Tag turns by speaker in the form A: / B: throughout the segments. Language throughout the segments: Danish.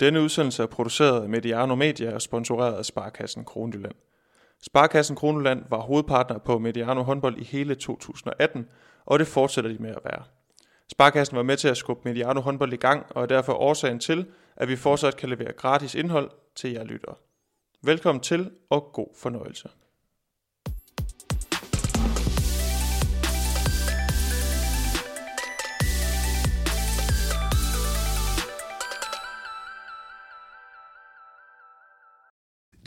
A: Denne udsendelse er produceret af Mediano Media og sponsoreret af Sparkassen Kronjylland. Sparkassen Kronjylland var hovedpartner på Mediano håndbold i hele 2018, og det fortsætter de med at være. Sparkassen var med til at skubbe Mediano håndbold i gang, og er derfor årsagen til, at vi fortsat kan levere gratis indhold til jer lyttere. Velkommen til, og god fornøjelse.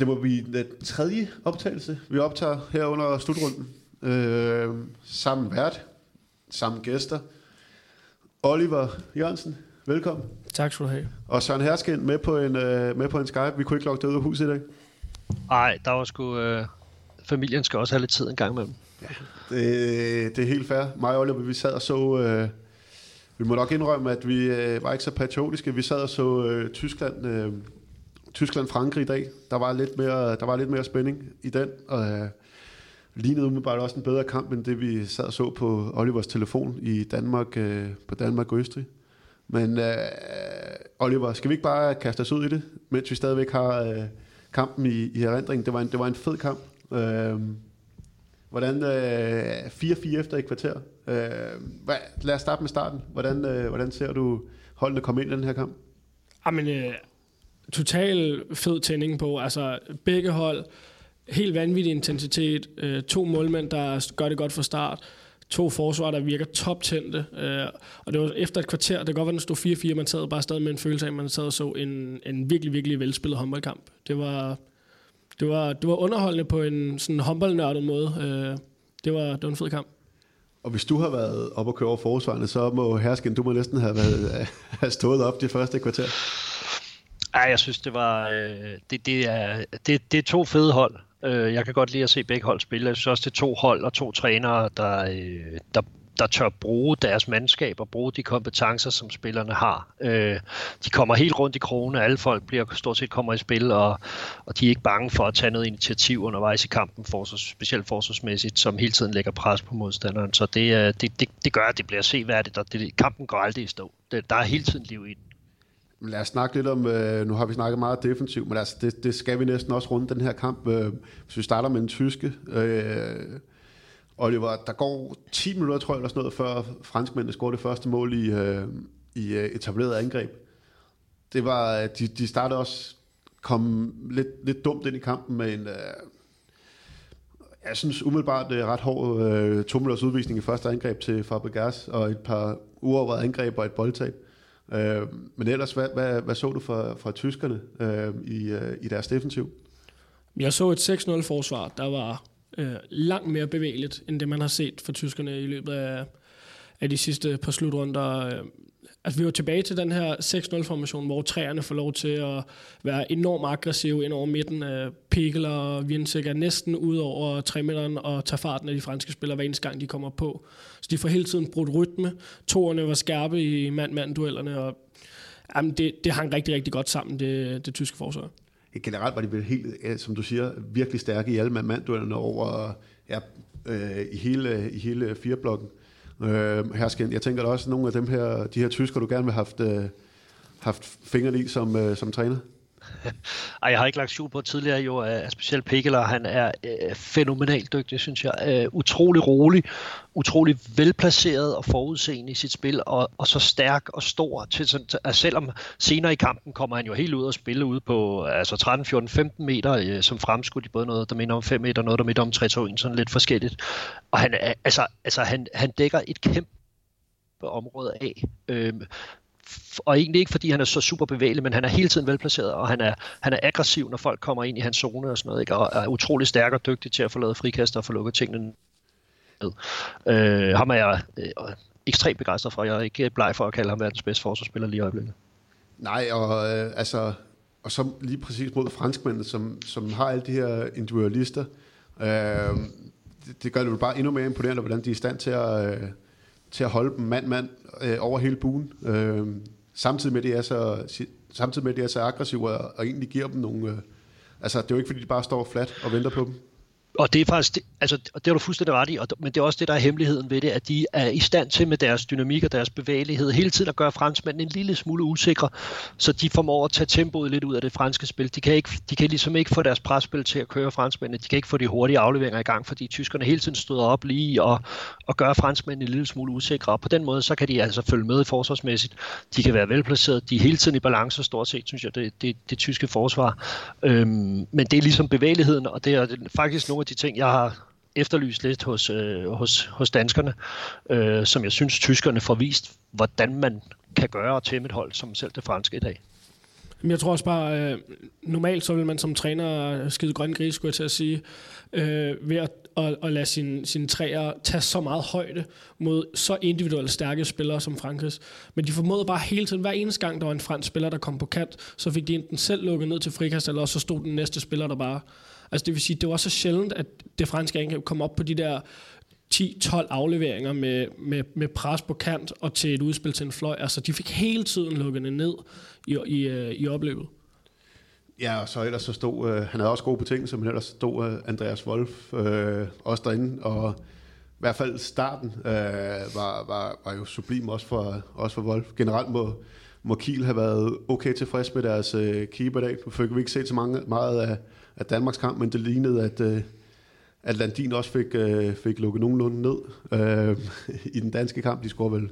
B: Det må blive den tredje optagelse, vi optager her under slutrunden. Øh, sammen vært, sammen gæster. Oliver Jørgensen, velkommen.
C: Tak skal du have.
B: Og Søren Herskind med på en, øh, med på en Skype. Vi kunne ikke lukke det ud af huset i dag.
D: Nej, der var sgu... Øh, familien skal også have lidt tid en gang imellem. Ja,
B: det, det er helt fair. Mig og Oliver, vi sad og så... Øh, vi må nok indrømme, at vi øh, var ikke så patriotiske. Vi sad og så øh, Tyskland... Øh, Tyskland-Frankrig i dag. Der var lidt mere, der var lidt mere spænding i den, og øh, lignede umiddelbart også en bedre kamp, end det vi sad og så på Olivers telefon i Danmark, øh, på Danmark og Østrig. Men øh, Oliver, skal vi ikke bare kaste os ud i det, mens vi stadigvæk har øh, kampen i, i erindring? Det var en, det var en fed kamp. Øh, hvordan øh, 4-4 efter et kvarter. Øh, hvad, lad os starte med starten. Hvordan, øh, hvordan ser du holdene komme ind i den her kamp?
C: Jamen, øh, total fed tænding på. Altså begge hold, helt vanvittig intensitet. Øh, to målmænd, der gør det godt fra start. To forsvar, der virker toptændte. Øh, og det var efter et kvarter, det kan godt være, den stod 4-4, man sad bare stadig med en følelse af, at man sad og så en, en virkelig, virkelig velspillet håndboldkamp. Det var, det var, det var underholdende på en sådan håndboldnørdet måde. Øh, det, var, det var en fed kamp.
B: Og hvis du har været op og køre over forsvarene, så må Hersken, du må næsten have, været, have stået op de første kvarter.
D: Ej, jeg synes, det var øh, det, det, er, det, det er to fede hold. Øh, jeg kan godt lide at se begge hold spille. Jeg synes også, det er to hold og to trænere, der, øh, der, der tør bruge deres mandskab og bruge de kompetencer, som spillerne har. Øh, de kommer helt rundt i krone, alle folk bliver stort set kommer i spil, og, og de er ikke bange for at tage noget initiativ undervejs i kampen, forsvars, specielt forsvarsmæssigt, som hele tiden lægger pres på modstanderen. Så det, øh, det, det, det gør, at det bliver seværdigt, og det, kampen går aldrig i stå. Det, der er hele tiden liv i den.
B: Lad os snakke lidt om, øh, nu har vi snakket meget defensivt, men altså, det, det skal vi næsten også runde den her kamp. Øh, hvis vi starter med den tyske, øh, Oliver, der går 10 minutter, tror jeg, eller sådan noget, før franskmændene scorede det første mål i, øh, i øh, etableret angreb. Det var, øh, de, de startede også, kom lidt, lidt dumt ind i kampen med en, øh, jeg synes umiddelbart, det er ret hård øh, to minutters udvisning i første angreb til Fabregas, og et par uovervejede angreb og et boldtab. Øh, men ellers, hvad, hvad, hvad så du fra, fra tyskerne øh, i, øh, i deres defensiv?
C: Jeg så et 6-0 forsvar, der var øh, langt mere bevægeligt, end det man har set fra tyskerne i løbet af, af de sidste par slutrunder. Øh, Altså, vi var tilbage til den her 6-0-formation, hvor træerne får lov til at være enormt aggressive ind over midten. Pikkel og Vinsik er næsten ud over 3 meteren og tager farten af de franske spillere hver eneste gang, de kommer på. Så de får hele tiden brudt rytme. Toerne var skarpe i mand-mand-duellerne, og jamen, det, det hang rigtig, rigtig godt sammen, det, det tyske forsvar.
B: Generelt var de vel helt, som du siger, virkelig stærke i alle mand-mand-duellerne over ja, øh, i, hele, i hele fireblokken. Øh, hersken, jeg tænker da også, at nogle af dem her, de her tysker, du gerne vil have haft, øh, haft fingrene i som, øh, som træner?
D: Ej, jeg har ikke lagt skjul på tidligere jo, at specielt Pekeler, han er øh, fænomenalt dygtig, synes jeg. Øh, utrolig rolig, utrolig velplaceret og forudseende i sit spil, og, og så stærk og stor. Til, til, at altså, selvom senere i kampen kommer han jo helt ud og spille ude på altså 13, 14, 15 meter, øh, som fremskudt i både noget, der minder om 5 meter, noget, der minder om 3 2 sådan lidt forskelligt. Og han, altså, altså, han, han dækker et kæmpe område af. Øh, og egentlig ikke fordi han er så super bevægelig, men han er hele tiden velplaceret, og han er, han er aggressiv, når folk kommer ind i hans zone og sådan noget, ikke? og er utrolig stærk og dygtig til at få lavet frikast og få lukket tingene ned. Øh, ham er jeg øh, ekstremt begejstret for. Jeg er ikke bleg for at kalde ham verdens bedste forsvarsspiller lige i øjeblikket.
B: Nej, og øh, altså, og så lige præcis mod franskmændene, som, som har alle de her individualister, øh, det, det gør det jo bare endnu mere imponerende, hvordan de er i stand til at, øh, til at holde dem mand-mand øh, over hele buen. Øh, samtidig med, at de er så, samtidig med, at de er så aggressive og, og egentlig giver dem nogle... Øh, altså, det er jo ikke, fordi de bare står fladt og venter på dem
D: og det er faktisk, det, altså, det har du fuldstændig ret i, og, men det er også det, der er hemmeligheden ved det, at de er i stand til med deres dynamik og deres bevægelighed hele tiden at gøre franskmændene en lille smule usikre, så de formår at tage tempoet lidt ud af det franske spil. De kan, ikke, de kan ligesom ikke få deres presspil til at køre franskmændene, de kan ikke få de hurtige afleveringer i gang, fordi tyskerne hele tiden støder op lige og, og gør franskmændene en lille smule usikre, og på den måde, så kan de altså følge med forsvarsmæssigt. De kan være velplaceret, de er hele tiden i balance, stort set, synes jeg, det, det, det tyske forsvar. Øhm, men det er ligesom bevægeligheden, og det er faktisk nogle af de ting, jeg har efterlyst lidt hos, øh, hos, hos danskerne, øh, som jeg synes, tyskerne får vist, hvordan man kan gøre og tæmme et hold, som selv det franske i dag.
C: Jeg tror også bare, øh, normalt så vil man som træner skide grøn gris, skulle jeg til at sige, øh, ved at, at, at lade sine sin træer tage så meget højde mod så individuelt stærke spillere som Frankrigs. Men de formåede bare hele tiden, hver eneste gang, der var en fransk spiller, der kom på kant, så fik de enten selv lukket ned til frikast, eller så stod den næste spiller der bare Altså det vil sige, det var så sjældent, at det franske angreb kom op på de der 10-12 afleveringer med, med, med pres på kant og til et udspil til en fløj. Altså de fik hele tiden lukket ned i, i, øh, i opløbet.
B: Ja, og så ellers så stod, øh, han havde også gode betingelser, men ellers stod øh, Andreas Wolf øh, også derinde, og i hvert fald starten øh, var, var, var jo sublim også for, også for Wolf. Generelt må, må Kiel have været okay tilfreds med deres øh, keeperdag. Nu fik vi ikke set så mange, meget af, af Danmarks kamp, men det lignede, at, øh, at Landin også fik, øh, fik lukket nogenlunde ned øh, i den danske kamp. De scorede vel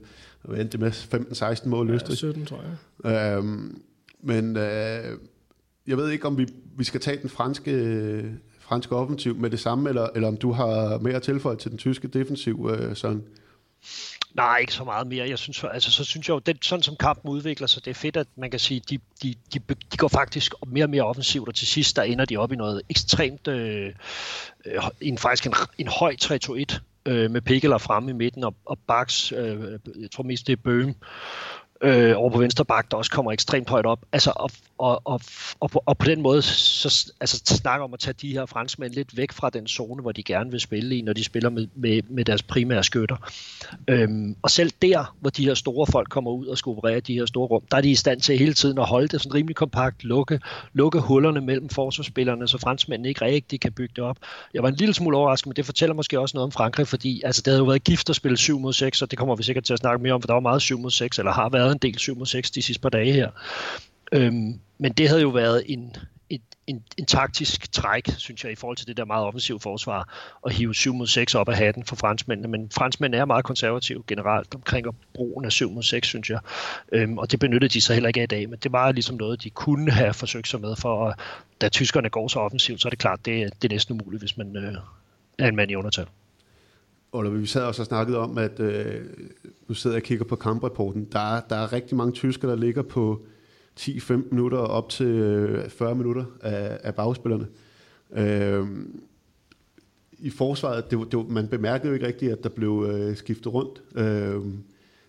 B: endte med 15-16 mål
C: ja, 17, tror jeg.
B: Øh, men øh, jeg ved ikke, om vi, vi skal tage den franske, franske offensiv med det samme, eller, eller om du har mere tilføjet til den tyske defensiv, øh, sådan.
D: Nej, ikke så meget mere. Jeg synes, altså, så synes jeg jo, det, sådan som kampen udvikler sig, det er fedt, at man kan sige, de, de, de, de går faktisk mere og mere offensivt, og til sidst, der ender de op i noget ekstremt, øh, øh en, faktisk en, en høj 3-2-1, øh, med Pikkeler fremme i midten, og, og Baks, øh, jeg tror mest det er Bøhm, øh, over på venstre bak, der også kommer ekstremt højt op. Altså, og, og, og, og, på, og på den måde så, altså, snakker om at tage de her franskmænd lidt væk fra den zone, hvor de gerne vil spille i, når de spiller med, med, med deres primære skytter. Øhm, og selv der, hvor de her store folk kommer ud og skal operere de her store rum, der er de i stand til hele tiden at holde det sådan rimelig kompakt, lukke, lukke hullerne mellem forsvarsspillerne, så franskmændene ikke rigtig kan bygge det op. Jeg var en lille smule overrasket, men det fortæller måske også noget om Frankrig, fordi altså, det havde jo været gift at spille 7 mod 6, og det kommer vi sikkert til at snakke mere om, for der var meget 7 mod 6, eller har været været en del 7 mod 6 de sidste par dage her. Øhm, men det havde jo været en, en, en, en taktisk træk, synes jeg, i forhold til det der meget offensive forsvar, at hive 7 mod 6 op af hatten for franskmændene. Men franskmændene er meget konservative generelt omkring brugen af 7 mod 6, synes jeg. Øhm, og det benyttede de sig heller ikke af i dag, men det var ligesom noget, de kunne have forsøgt sig med, for at, da tyskerne går så offensivt, så er det klart, det, det er næsten umuligt, hvis man øh, er en mand i undertal.
B: Og vi sad også og snakkede om, at øh, nu sidder jeg og kigger på kamprapporten, der er, der er rigtig mange tyskere, der ligger på 10-15 minutter op til øh, 40 minutter af, af bagspillerne. Øh, I forsvaret, det, det, man bemærkede jo ikke rigtigt, at der blev øh, skiftet rundt. Øh,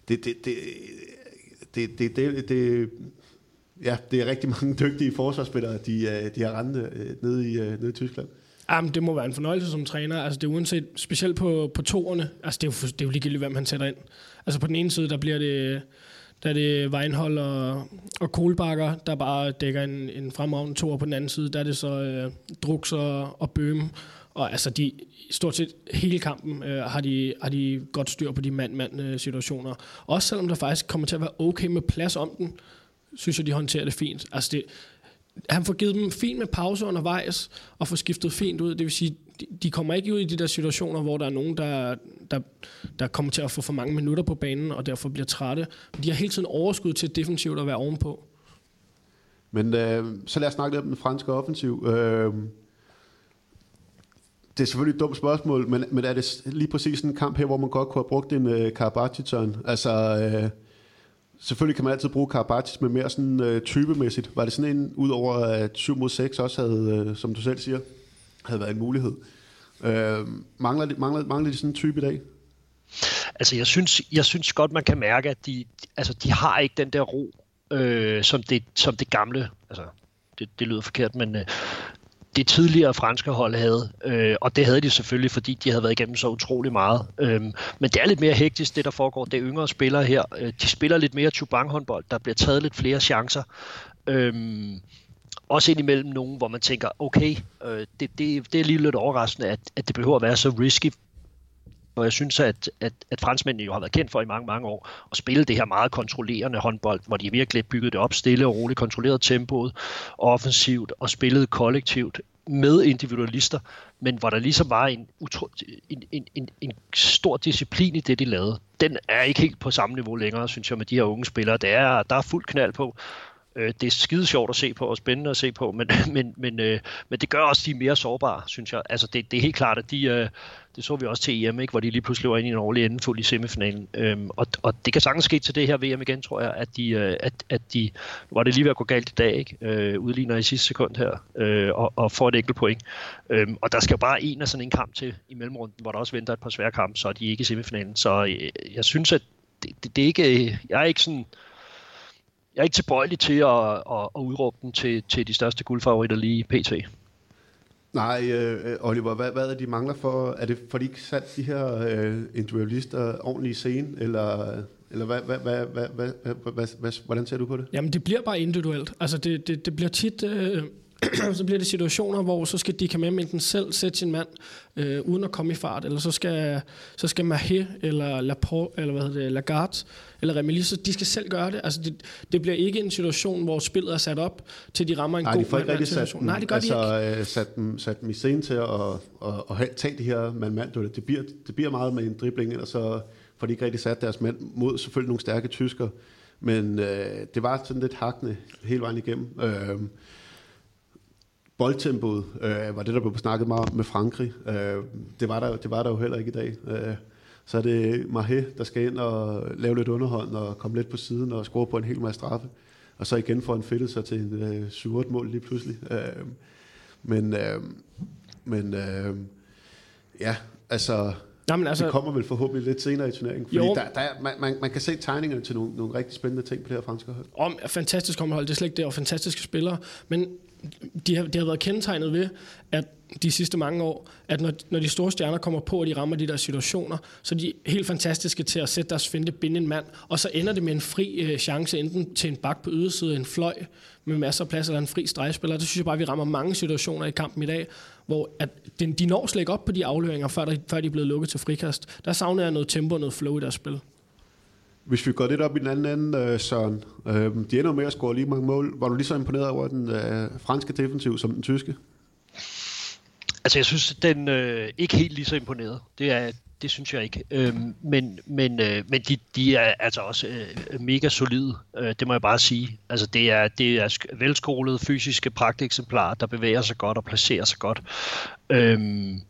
B: det, det, det, det, det, det, det, ja, det er rigtig mange dygtige forsvarsspillere, de, øh, de har rendt øh, nede, i, øh, nede i Tyskland.
C: Jamen, det må være en fornøjelse som træner. Altså, det er uanset, specielt på, på toerne, altså, det er, jo, det er jo ligegyldigt, hvem han sætter ind. Altså, på den ene side, der bliver det, der er det Weinhold og, og Kohlbakker, der bare dækker en, en fremragende toer. på den anden side, der er det så øh, Drux og, og Bøhm. Og altså, de, stort set hele kampen øh, har, de, har de godt styr på de mand-mand øh, situationer. Også selvom der faktisk kommer til at være okay med plads om den, synes jeg, de håndterer det fint. Altså, det, han får givet dem fint med pause undervejs, og får skiftet fint ud. Det vil sige, de kommer ikke ud i de der situationer, hvor der er nogen, der, der, der kommer til at få for mange minutter på banen, og derfor bliver trætte. De har hele tiden overskud til defensivt at være ovenpå.
B: Men øh, så lad os snakke lidt om den franske offensiv. Øh, det er selvfølgelig et dumt spørgsmål, men, men er det lige præcis en kamp her, hvor man godt kunne have brugt en øh, Karabatic-turn? Altså... Øh, Selvfølgelig kan man altid bruge Karabatis, men mere sådan øh, typemæssigt. Var det sådan en, udover at 7 mod 6 også havde, øh, som du selv siger, havde været en mulighed. Øh, mangler, de, mangler, mangler de sådan en type i dag?
D: Altså jeg synes, jeg synes godt, man kan mærke, at de, altså, de har ikke den der ro, øh, som, det, som det gamle, altså det, det lyder forkert, men øh, det tidligere franske hold havde. Øh, og det havde de selvfølgelig, fordi de havde været igennem så utrolig meget. Øh, men det er lidt mere hektisk, det der foregår. Det er yngre spillere her. Øh, de spiller lidt mere chubang håndbold Der bliver taget lidt flere chancer. Øh, også indimellem nogen, hvor man tænker, okay, øh, det, det, det er lige lidt overraskende, at, at det behøver at være så risky og jeg synes, at, at, at franskmændene jo har været kendt for i mange, mange år at spille det her meget kontrollerende håndbold, hvor de virkelig byggede det op stille og roligt, kontrolleret tempoet offensivt og spillede kollektivt med individualister, men hvor der ligesom var en, en, en, en, en stor disciplin i det, de lavede. Den er ikke helt på samme niveau længere, synes jeg, med de her unge spillere. Det er, der er fuld knald på, Øh, det er skide sjovt at se på og spændende at se på, men, men, men, øh, men det gør også de mere sårbare, synes jeg. Altså det, det er helt klart, at de, øh, det så vi også til EM, ikke, hvor de lige pludselig var inde i en årlig endefuld i semifinalen. Øhm, og, og det kan sagtens ske til det her VM igen, tror jeg, at de, øh, at, at de nu var det lige ved at gå galt i dag, ikke? Øh, udligner i sidste sekund her, øh, og, og får et enkelt point. Øhm, og der skal bare en af sådan en kamp til i mellemrunden, hvor der også venter et par svære kampe, så er de ikke i semifinalen. Så øh, jeg synes, at det, det, det er ikke, øh, jeg er ikke sådan, jeg er ikke tilbøjelig til at, at, at udråbe den til, til de største guldfavoritter lige pt.
B: Nej, øh, Oliver, hvad, hvad er de mangler for? Er det fordi de ikke sat de her øh, individualister ordentligt i scene, eller, eller hvad, hvad, hvad, hvad, hvad, hvad, hvad, hvordan ser du på det?
C: Jamen, det bliver bare individuelt. Altså, det, det, det bliver tit... Øh så bliver det situationer, hvor så skal de med enten selv sætte sin mand øh, uden at komme i fart, eller så skal, så skal Mahé eller Laporte, eller hvad hedder det, Lagarde eller Remeli, så de skal selv gøre det. Altså det, det bliver ikke en situation, hvor spillet er sat op til de rammer en
B: Nej,
C: god
B: de får ikke rigtig sat dem,
C: Nej, det gør altså,
B: de ikke. Øh, sat, dem, sat dem i scene til at, at, at, at tage de her mand-mand. Det bliver, det bliver meget med en dribling, og så får de ikke rigtig sat deres mand mod selvfølgelig nogle stærke tysker. Men øh, det var sådan lidt hakne hele vejen igennem. Øh, boldtempoet øh, var det, der blev snakket meget om med Frankrig. Øh, det, var der, det var der jo heller ikke i dag. Øh, så er det Mahé, der skal ind og lave lidt underhold og komme lidt på siden og score på en hel masse straffe. Og så igen får en sig til en øh, 7 mål lige pludselig. Øh, men øh, men øh, ja, altså, Jamen, altså, det kommer vel forhåbentlig lidt senere i turneringen. Fordi jo. der, der, man, man, man kan se tegningerne til nogle, nogle rigtig spændende ting på det her franske hold.
C: Om, fantastisk hold, det er slet ikke det, og fantastiske spillere. Men de har, de har været kendetegnet ved, at de sidste mange år, at når, når de store stjerner kommer på, og de rammer de der situationer, så er de helt fantastiske til at sætte deres finte, binde en mand, og så ender det med en fri øh, chance, enten til en bak på ydersiden, en fløj med masser af plads, eller en fri stregspiller. Det synes jeg bare, at vi rammer mange situationer i kampen i dag, hvor at de, de når slet ikke op på de afleveringer, før, der, før de er blevet lukket til frikast. Der savner jeg noget tempo og noget flow i deres spil.
B: Hvis vi går lidt op i den anden ende, øh, Søren, øh, de ender med at score lige mange mål. Var du lige så imponeret over den øh, franske defensiv som den tyske?
D: Altså, jeg synes, den øh, ikke helt lige så imponeret. Det er, det synes jeg ikke. Øhm, men men, øh, men de, de er altså også øh, mega solide, øh, det må jeg bare sige. Altså det er, det er velskolede fysiske pragteksemplarer, der bevæger sig godt og placerer sig godt. Øhm,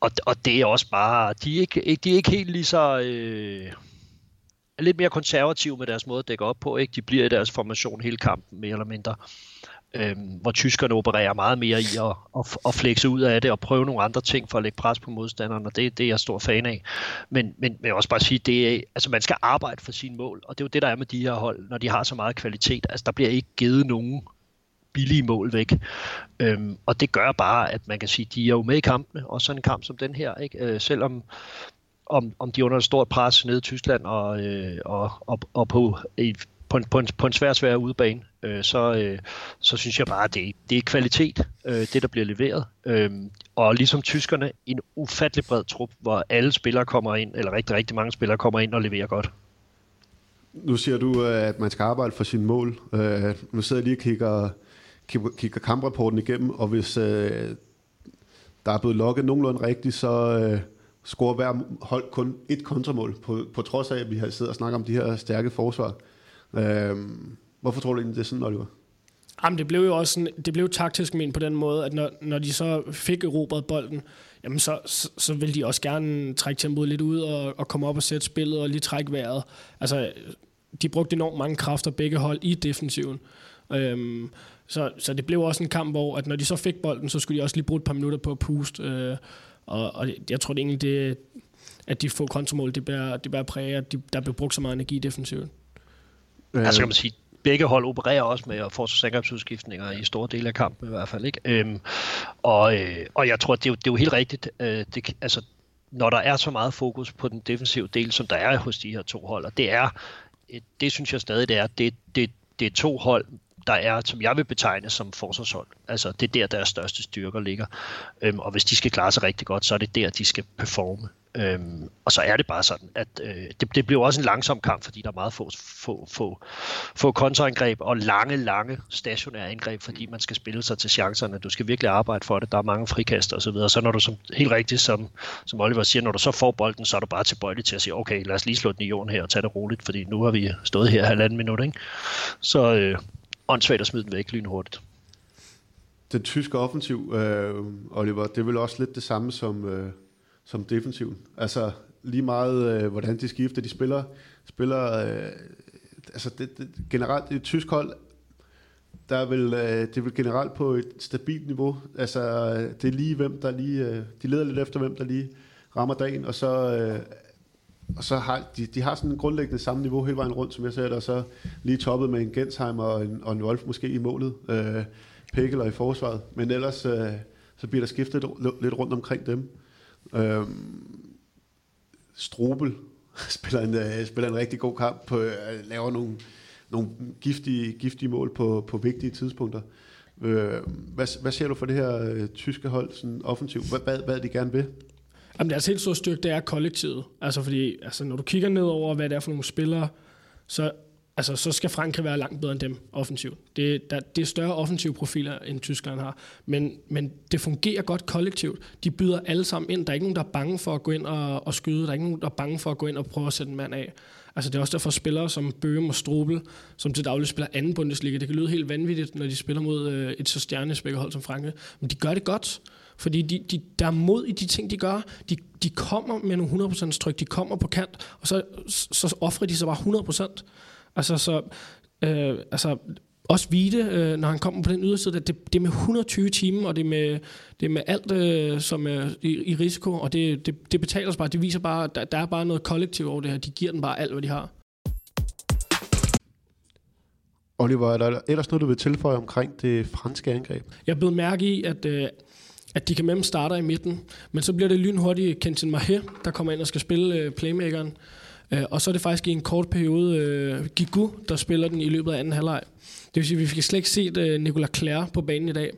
D: og, og det er også bare, de er ikke, de er ikke helt lige så... Øh, er lidt mere konservative med deres måde at dække op på. Ikke? De bliver i deres formation hele kampen, mere eller mindre. Øhm, hvor tyskerne opererer meget mere i at, at, at flexe ud af det og prøve nogle andre ting for at lægge pres på modstanderen, og det, det er jeg stor fan af. Men, men jeg vil også bare sige, det er, altså man skal arbejde for sine mål, og det er jo det, der er med de her hold, når de har så meget kvalitet. Altså der bliver ikke givet nogen billige mål væk. Øhm, og det gør bare, at man kan sige, at de er jo med i kampene, og sådan en kamp som den her, ikke? Øh, selvom om, om de er under et stort pres nede i Tyskland og, øh, og, og, og på, i, på, en, på, en, på en svær, svær udebane, øh, så, øh, så synes jeg bare, at det, det er kvalitet, øh, det der bliver leveret. Øh, og ligesom tyskerne, en ufattelig bred trup, hvor alle spillere kommer ind, eller rigtig, rigtig mange spillere kommer ind og leverer godt.
B: Nu siger du, at man skal arbejde for sine mål. Øh, nu sidder jeg lige og kigger, kigger, kigger kamprapporten igennem, og hvis øh, der er blevet lukket nogenlunde rigtigt, så... Øh, scorer hver hold kun et kontramål, på, på trods af, at vi har siddet og snakket om de her stærke forsvar. Øhm, hvorfor tror du egentlig, det er sådan, Oliver?
C: Jamen, det blev jo også sådan, det blev taktisk men på den måde, at når, når de så fik erobret bolden, jamen så, så, så ville de også gerne trække tempoet lidt ud og, og komme op og sætte spillet og lige trække vejret. Altså, de brugte enormt mange kræfter begge hold i defensiven. Øhm, så, så det blev også en kamp, hvor at når de så fik bolden, så skulle de også lige bruge et par minutter på at puste. Øh, og, og jeg tror det egentlig, det, at de få kontramål, det bærer, det bærer præge, at de, der bliver brugt så meget energi i defensiven.
D: Øh. Altså kan man sige, begge hold opererer også med at få angrebsudskiftninger i store dele af kampen i hvert fald. Ikke? Øhm, og, øh, og jeg tror, det er jo, det er jo helt rigtigt. Øh, det, altså, når der er så meget fokus på den defensive del, som der er hos de her to hold, og det er, det synes jeg stadig, det er, det, det, det er to hold, der er, som jeg vil betegne som forsvarshold. Altså, det er der, deres største styrker ligger. Øhm, og hvis de skal klare sig rigtig godt, så er det der, de skal performe. Øhm, og så er det bare sådan, at øh, det, det bliver også en langsom kamp, fordi der er meget få, få, få, få kontraangreb og lange, lange stationære angreb, fordi man skal spille sig til chancerne. Du skal virkelig arbejde for det. Der er mange frikaster osv. Og så når du som, helt rigtigt, som, som Oliver siger, når du så får bolden, så er du bare tilbøjelig til at sige, okay, lad os lige slå den i jorden her og tage det roligt, fordi nu har vi stået her halvanden minut. Ikke? Så øh, åndssvagt at smide den væk lynhurtigt.
B: Den tyske offensiv, øh, Oliver, det er vel også lidt det samme som... Øh som defensiven. Altså lige meget, øh, hvordan de skifter. De spiller, spiller øh, altså det, det, generelt i et tysk hold, der er vel, øh, det er vel generelt på et stabilt niveau. Altså øh, det er lige hvem, der lige, øh, de leder lidt efter hvem, der lige rammer dagen, og så, øh, og så har de, de har sådan en grundlæggende samme niveau hele vejen rundt, som jeg ser det, og så lige toppet med en Gensheim og en, og en Wolf måske i målet, øh, Pekkeler i forsvaret, men ellers øh, så bliver der skiftet lidt rundt omkring dem. Øh, Strobel spiller en, øh, spiller en rigtig god kamp, på, øh, laver nogle, nogle giftige, giftige mål på, på vigtige tidspunkter. Øh, hvad, hvad ser du for det her øh, tyske hold sådan offensivt? Hvad, hvad, hvad de gerne vil?
C: Jamen, deres helt store styrke, det er kollektivet. Altså, fordi altså, når du kigger ned over, hvad det er for nogle spillere, så altså, så skal Frankrig være langt bedre end dem offensivt. Det, der, det er større offensive profiler, end Tyskland har. Men, men det fungerer godt kollektivt. De byder alle sammen ind. Der er ikke nogen, der er bange for at gå ind og, og skyde. Der er ikke nogen, der er bange for at gå ind og prøve at sætte en mand af. Altså, det er også derfor spillere som Bøhm og Strobel, som til daglig spiller anden Bundesliga. Det kan lyde helt vanvittigt, når de spiller mod øh, et så stjernespækket hold som Frankrig. Men de gør det godt. Fordi de, de, der er mod i de ting, de gør. De, de kommer med nogle 100% tryk. De kommer på kant, og så, så offrer de sig bare 100%. Altså, så, øh, altså, også Vite, øh, når han kommer på den yderside, det, det er med 120 timer, og det er med, det er med alt, øh, som er i, i risiko, og det, det, det betaler sig bare. Det viser bare, at der, der er bare noget kollektivt over det her. De giver den bare alt, hvad de har.
B: Oliver, er der ellers noget, du vil tilføje omkring det franske angreb?
C: Jeg blevet mærke i, at, øh, at de kan med starter i midten, men så bliver det lynhurtigt Kentin Mahe, der kommer ind og skal spille øh, playmakeren. Øh, og så er det faktisk i en kort periode øh, Gigu, der spiller den i løbet af anden halvleg. Det vil sige, at vi fik slet ikke set øh, Nicolas Clare på banen i dag.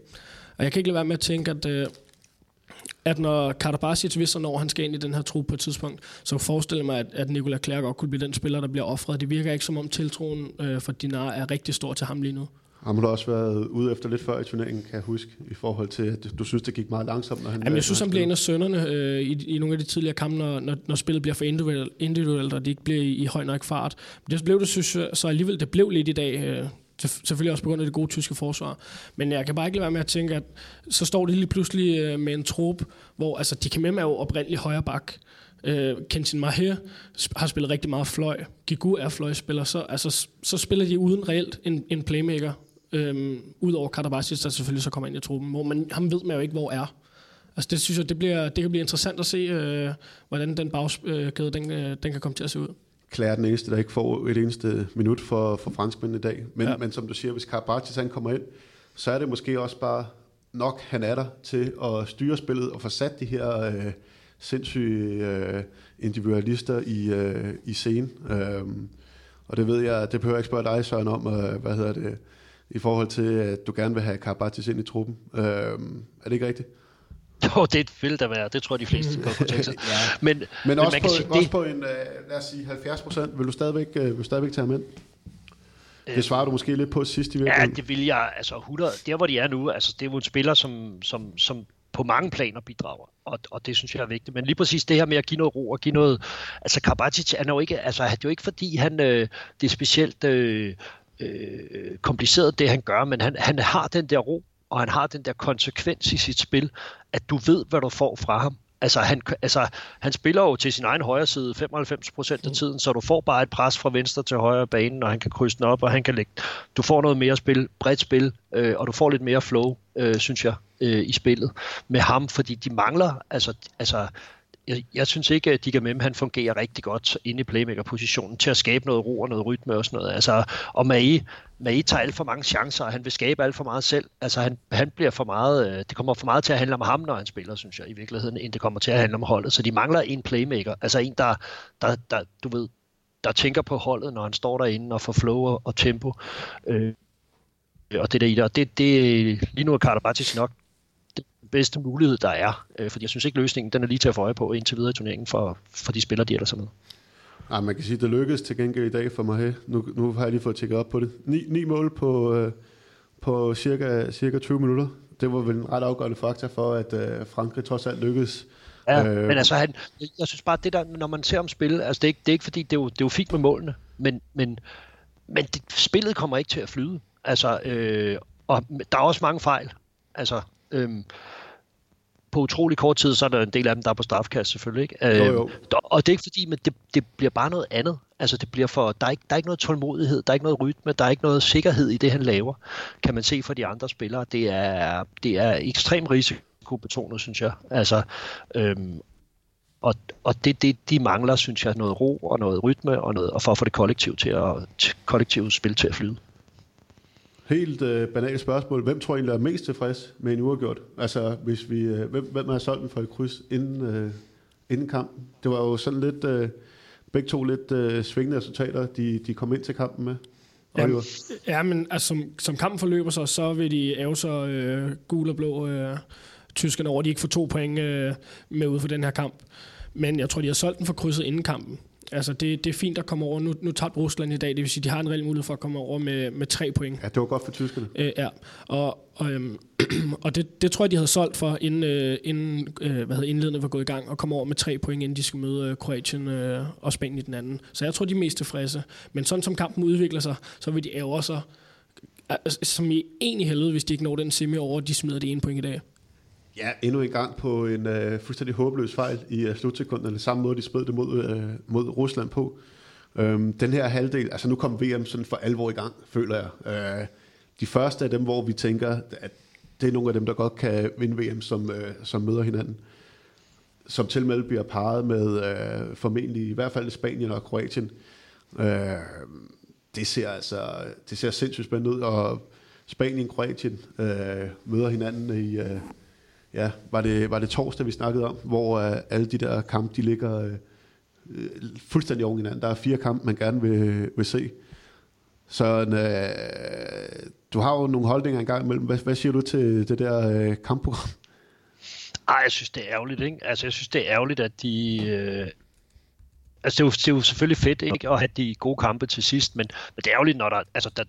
C: Og jeg kan ikke lade være med at tænke, at, øh, at når Karabasic vidste, når han skal ind i den her tro på et tidspunkt, så forestiller jeg mig, at, at Nicolas Clare godt kunne blive den spiller, der bliver offret. Det virker ikke som om tiltroen øh, for Dinar er rigtig stor til ham lige nu.
B: Han har også været ude efter lidt før i turneringen, kan jeg huske, i forhold til, at du synes, det gik meget langsomt, når han...
C: Jamen, jeg synes, han bliver en af sønderne øh, i, i nogle af de tidligere kampe, når, når, når spillet bliver for individuelt, individuelt og det ikke bliver i, i høj nok fart. Men det blev det, synes jeg, så alligevel, det blev lidt i dag. Øh, selvfølgelig også på grund af det gode tyske forsvar. Men jeg kan bare ikke lade være med at tænke, at så står de lige pludselig øh, med en trup, hvor altså, de kan med er jo oprindeligt højre bak. Øh, Kentin Maher har spillet rigtig meget fløj. Gigu er fløjspiller. Så, altså, så spiller de uden reelt en, en playmaker Øhm, Udover Karabasis, der selvfølgelig så kommer ind i truppen, hvor man, ham ved man jo ikke, hvor er. Altså det synes jeg, det, bliver, det kan blive interessant at se, øh, hvordan den bagskæde, den, øh, den kan komme til at se ud.
B: Claire er den eneste, der ikke får et eneste minut for, for franskmændene i dag. Men, ja. men som du siger, hvis Karabasis han kommer ind, så er det måske også bare nok, han er der til at styre spillet og få sat de her øh, sindssyge øh, individualister i, øh, i scenen. Øh, og det ved jeg, det behøver jeg ikke spørge dig, Søren, om, øh, hvad hedder det, i forhold til, at du gerne vil have Karabatis ind i truppen. Øh, er det ikke rigtigt?
D: Jo, det vil der være. Det tror jeg, de fleste godt kunne tænke sig. ja. Men,
B: men, men også, man på, kan sige, også det... på en, uh, lad os sige 70 procent, vil du stadigvæk, uh, vil du stadigvæk tage ham ind? Det svarer du måske lidt på sidst i
D: virkeligheden. Ja, det vil jeg. Altså 100, der hvor de er nu, altså det er jo en spiller, som, som, som på mange planer bidrager, og, og det synes jeg er vigtigt. Men lige præcis det her med at give noget ro og give noget... Altså Karabatic er jo ikke, altså, det er jo ikke fordi, han, øh, det er specielt øh, øh, kompliceret, det han gør, men han, han har den der ro, og han har den der konsekvens i sit spil, at du ved, hvad du får fra ham. Altså han, altså, han spiller jo til sin egen højre side 95% af tiden, så du får bare et pres fra venstre til højre banen, og han kan krydse den op, og han kan lægge... Du får noget mere spil, bredt spil, øh, og du får lidt mere flow, øh, synes jeg, øh, i spillet med ham, fordi de mangler... Altså, altså jeg, jeg synes ikke, at Diga Mem, han fungerer rigtig godt inde i playmaker-positionen til at skabe noget ro og noget rytme og sådan noget. Altså, og Mai, Mai tager alt for mange chancer, og han vil skabe alt for meget selv. Altså, han, han bliver for meget, øh, det kommer for meget til at handle om ham, når han spiller, synes jeg, i virkeligheden, end det kommer til at handle om holdet. Så de mangler en playmaker, altså en, der, der, der du ved, der tænker på holdet, når han står derinde og får flow og, og tempo. Øh, og det der i det. Og det, det, lige nu er Karabatic nok den bedste mulighed, der er. Øh, fordi jeg synes ikke, løsningen den er lige til at få øje på indtil videre i turneringen for, for de spillere, de ellers er med.
B: Ja, man kan sige, at det lykkedes til gengæld i dag for mig. Nu, nu har jeg lige fået tjekket op på det. Ni, ni mål på, øh, på cirka, cirka 20 minutter. Det var vel en ret afgørende faktor for, at øh, Frankrig trods alt lykkedes.
D: Ja, øh, men altså, han, jeg synes bare, det der, når man ser om spil, altså det er ikke, det er ikke fordi, det er, jo, det er jo fint med målene, men, men, men det, spillet kommer ikke til at flyde. Altså, øh, og der er også mange fejl. Altså, øh, på utrolig kort tid, så er der en del af dem, der er på strafkast selvfølgelig. Ikke?
B: Jo, jo.
D: Øh, og det er ikke fordi, men det, det bliver bare noget andet. Altså det bliver for, der er, ikke, der er ikke noget tålmodighed, der er ikke noget rytme, der er ikke noget sikkerhed i det, han laver, kan man se for de andre spillere. Det er, det er ekstremt risikobetonet, synes jeg. Altså, øhm, og, og det, det, de mangler, synes jeg, noget ro og noget rytme, og, noget, og for at få det kollektiv til at, kollektivt spil til at flyde.
B: Helt øh, banalt spørgsmål. Hvem tror I egentlig er mest tilfreds med en uafgjort? Altså, hvis vi, øh, hvem, hvem har solgt den for et kryds inden, øh, inden kampen? Det var jo sådan lidt, øh, begge to lidt øh, svingende resultater, de, de kom ind til kampen med.
C: Ja, ja, men altså, som, som kampen forløber sig, så vil de æve sig øh, gul og blå øh, tyskerne over, de ikke får to point øh, med ud for den her kamp. Men jeg tror, de har solgt den for krydset inden kampen. Altså, det, det er fint at komme over. Nu, nu tabte Rusland i dag, det vil sige, de har en reel mulighed for at komme over med, med tre point.
B: Ja, det var godt for tyskerne.
C: Øh, ja, og, og, øhm, og det, det tror jeg, de havde solgt for, inden, øh, inden øh, hvad hedder, indledende var gået i gang, og komme over med tre point, inden de skulle møde øh, Kroatien øh, og Spanien i den anden. Så jeg tror, de er mest tilfredse. Men sådan som kampen udvikler sig, så vil de ære sig, altså, som i en i helvede, hvis de ikke når den semi over, de smider det ene point i dag.
B: Ja, endnu en gang på en øh, fuldstændig håbløs fejl i øh, slutsekunderne. Samme måde, de spred det mod, øh, mod Rusland på. Øhm, den her halvdel, altså nu kom VM sådan for alvor i gang, føler jeg. Øh, de første af dem, hvor vi tænker, at det er nogle af dem, der godt kan vinde VM, som, øh, som møder hinanden. Som til med bliver parret med øh, formentlig i hvert fald Spanien og Kroatien. Øh, det ser altså det ser sindssygt spændende ud, og Spanien og Kroatien øh, møder hinanden i... Øh, ja, var det, var det torsdag, vi snakkede om, hvor uh, alle de der kampe, de ligger uh, fuldstændig oven hinanden. Der er fire kampe, man gerne vil, vil se. Så uh, øh, du har jo nogle holdninger engang imellem. Hvad, hvad siger du til det der uh, kampprogram?
D: Ej, jeg synes, det er ærgerligt, ikke? Altså, jeg synes, det er ærgerligt, at de... Øh... Altså, det er, jo, det er jo selvfølgelig fedt, ikke? At have de gode kampe til sidst, men, men det er ærgerligt, når der... Altså, der,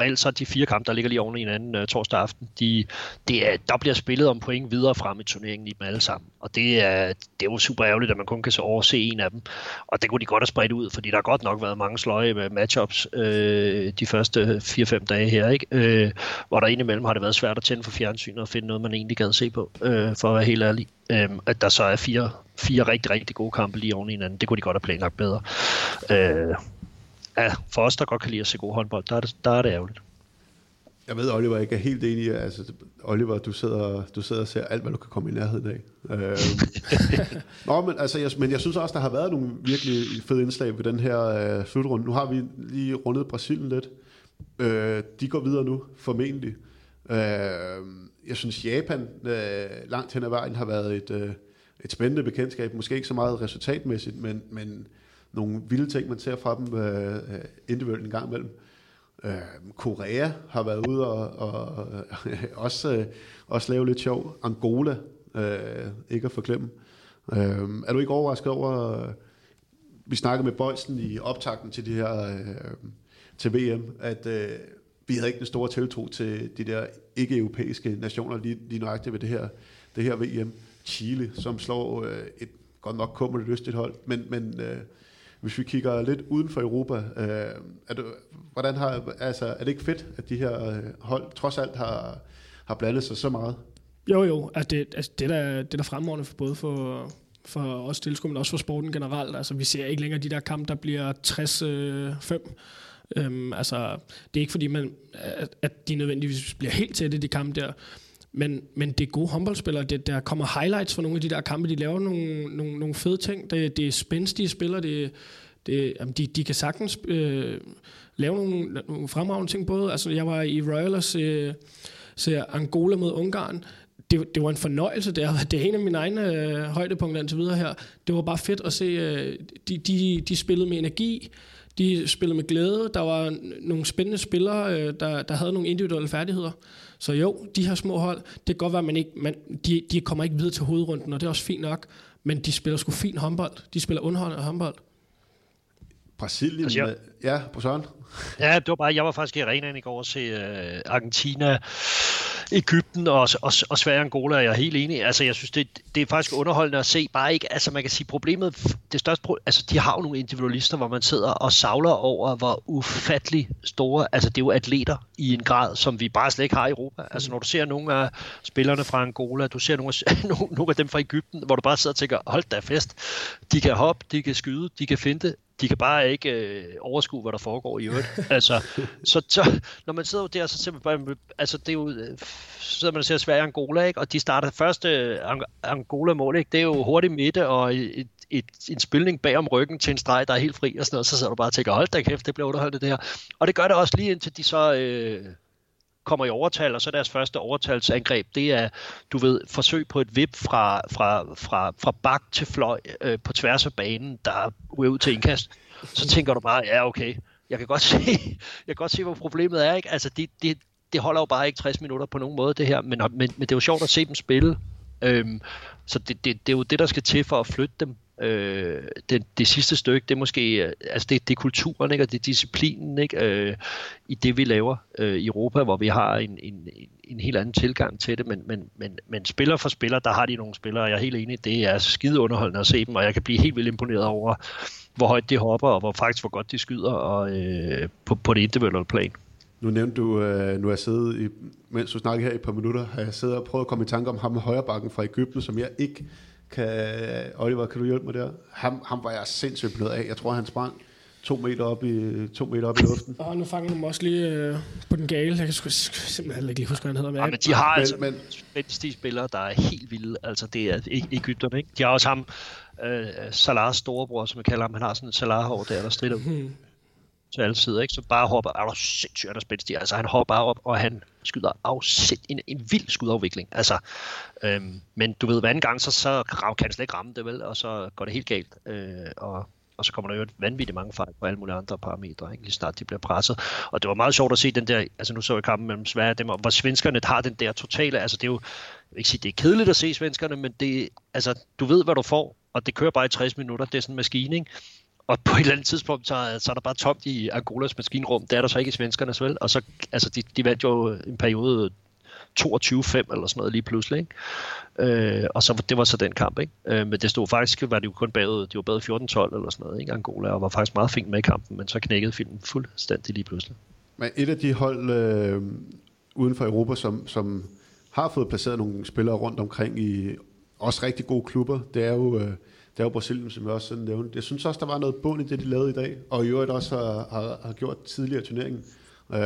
D: reelt så de fire kampe, der ligger lige oven i hinanden uh, torsdag aften, de, det er, der bliver spillet om point videre frem i turneringen i dem alle sammen. Og det er, det er jo super ærgerligt, at man kun kan så overse en af dem. Og det kunne de godt have spredt ud, fordi der har godt nok været mange sløje med matchups øh, de første 4-5 dage her, ikke? Øh, hvor der indimellem har det været svært at tænde for fjernsynet og finde noget, man egentlig gad se på, øh, for at være helt ærlig. Øh, at der så er fire, fire rigtig, rigtig gode kampe lige oven i hinanden, det kunne de godt have planlagt bedre. Øh, ja, for os, der godt kan lide at se god håndbold, der er det, der er det ærgerligt.
B: Jeg ved, Oliver, ikke er helt enig. Altså, Oliver, du sidder, du sidder og ser alt, hvad du kan komme i nærheden af. Øh, Nå, men, altså, jeg, men jeg synes også, der har været nogle virkelig fede indslag ved den her øh, slutrunde. Nu har vi lige rundet Brasilien lidt. Øh, de går videre nu, formentlig. Øh, jeg synes, Japan øh, langt hen ad vejen har været et, øh, et spændende bekendtskab. Måske ikke så meget resultatmæssigt, men, men nogle vilde ting, man ser fra dem øh, øh, individuelt en gang imellem. Øh, Korea har været ude og, og øh, også, øh, også lave lidt sjov. Angola, øh, ikke at forglemme. Øh, er du ikke overrasket over, øh, vi snakkede med Bøjsen i optakten til, det her, øh, til VM, at øh, vi havde ikke den store tiltro til de der ikke-europæiske nationer lige, lige nøjagtigt ved det her, det her VM. Chile, som slår øh, et godt nok kummerligt lystigt hold, men, men øh, hvis vi kigger lidt uden for Europa, øh, er, det, hvordan har, altså, er det ikke fedt, at de her øh, hold trods alt har, har blandet sig så meget?
C: Jo, jo. Altså det, altså det, der, det der fremragende for både for, for os tilskuere, men også for sporten generelt. Altså, vi ser ikke længere de der kampe, der bliver 60-5. Øh, øhm, altså, det er ikke fordi, man, at, at de nødvendigvis bliver helt tætte, de kampe der. Men, men det er gode håndboldspillere. Det, der kommer highlights fra nogle af de der kampe. De laver nogle, nogle, nogle fede ting. Det, det er spændstige spillere. Det, det, jamen de, de kan sagtens øh, lave nogle, nogle fremragende ting. Både, altså, jeg var i Royal og se, se Angola mod Ungarn. Det, det var en fornøjelse. Det er, det er en af mine egne øh, højdepunkter indtil videre her. Det var bare fedt at se, øh, de, de, de spillede med energi De spillede med glæde. Der var nogle spændende spillere, øh, der, der havde nogle individuelle færdigheder. Så jo, de her små hold, det kan godt være, at man ikke, man, de, de kommer ikke videre til hovedrunden, og det er også fint nok. Men de spiller sgu fin håndbold. De spiller underholdende håndbold.
B: Brasilien, altså, jeg... ja, på Søren.
D: Ja, det var bare, jeg var faktisk i arenaen i går og se uh, Argentina, Ægypten og, og, og Sverige Angola, jeg er helt enig. Altså, jeg synes, det, det er faktisk underholdende at se. Bare ikke, altså man kan sige, problemet, det største problem, altså de har jo nogle individualister, hvor man sidder og savler over, hvor ufattelig store, altså det er jo atleter i en grad, som vi bare slet ikke har i Europa. Altså når du ser nogle af spillerne fra Angola, du ser nogle af, nogle af dem fra Ægypten, hvor du bare sidder og tænker, hold da fest, de kan hoppe, de kan skyde, de kan finte, de kan bare ikke øh, overskue, hvad der foregår i øvrigt. altså, så, så, når man sidder der, så man bare, altså det er jo, øh, så sidder man og ser Sverige Angola, ikke? og de starter første øh, Angola-mål, ikke? det er jo hurtigt midte og et, et, en spilning bag om ryggen til en streg, der er helt fri og sådan noget, så sidder du bare og tænker, hold da kæft, det bliver underholdt det her. Og det gør det også lige indtil de så øh, kommer i overtal, og så deres første overtalsangreb, det er, du ved, forsøg på et vip fra, fra, fra, fra bak til fløj øh, på tværs af banen, der er ud til indkast. Så tænker du bare, ja okay, jeg kan godt se, jeg kan godt se hvor problemet er. Ikke? Altså, det, det, det holder jo bare ikke 60 minutter på nogen måde, det her, men, men, men det er jo sjovt at se dem spille. Øhm, så det, det, det er jo det, der skal til for at flytte dem Øh, det, det sidste stykke, det er måske, øh, altså det, det er kulturen, ikke, og det er disciplinen, ikke, øh, i det vi laver øh, i Europa, hvor vi har en, en, en helt anden tilgang til det, men, men, men, men spiller for spiller, der har de nogle spillere, jeg er helt enig, det er skide underholdende at se dem, og jeg kan blive helt vildt imponeret over, hvor højt de hopper, og hvor faktisk hvor godt de skyder og, øh, på, på det individuelle plan.
B: Nu nævnte du, øh, nu har jeg siddet, i, mens du snakkede her i et par minutter, har jeg siddet og prøvet at komme i tanke om ham med højrebakken fra Ægypten, som jeg ikke kan, Oliver, kan du hjælpe mig der? Ham, ham var jeg sindssygt blød af. Jeg tror, han sprang to meter op i, to meter op i luften.
C: Og nu fanger du også lige øh, på den gale. Jeg kan sgu, simpelthen ikke lige huske, hvad han hedder.
D: Men, ja, men de har men, altså men, men, spillere, der er helt vilde. Altså, det er Ægypterne, ikke? De har også ham, øh, Salahs storebror, som jeg kalder ham. Han har sådan et Salah-hår der, der strider hmm til alle sider, ikke? Så bare hopper, er der sindssygt, der spændstig. Altså, han hopper op, og han skyder afsæt en, en vild skudafvikling. Altså, øhm, men du ved, hver anden gang, så, så kan han slet ikke ramme det, vel? Og så går det helt galt. Øh, og, og så kommer der jo et vanvittigt mange fejl på alle mulige andre parametre, ikke? lige snart de bliver presset. Og det var meget sjovt at se den der, altså nu så jeg kampen mellem Sverige og dem, hvor svenskerne har den der totale, altså det er jo, jeg vil ikke sige, det er kedeligt at se svenskerne, men det, altså, du ved, hvad du får, og det kører bare i 60 minutter, det er sådan en maskine, ikke? Og på et eller andet tidspunkt, så, så er der bare tomt i Angolas maskinrum. Det er der så ikke i svenskernes, vel? Og så, altså, de, de vandt jo en periode 22-5 eller sådan noget lige pludselig, ikke? Øh, og så det var så den kamp, ikke? Øh, men det stod faktisk, var det jo kun bagud, de var bagud 14-12 eller sådan noget, ikke? Angola, og var faktisk meget fint med i kampen, men så knækkede filmen fuldstændig lige pludselig.
B: Men et af de hold øh, uden for Europa, som, som har fået placeret nogle spillere rundt omkring i også rigtig gode klubber, det er jo øh, det er jo Brasilien, som jeg også sådan nævnte. Jeg synes også, der var noget bund i det, de lavede i dag, og i øvrigt også har, har, har gjort tidligere turneringen. Øh,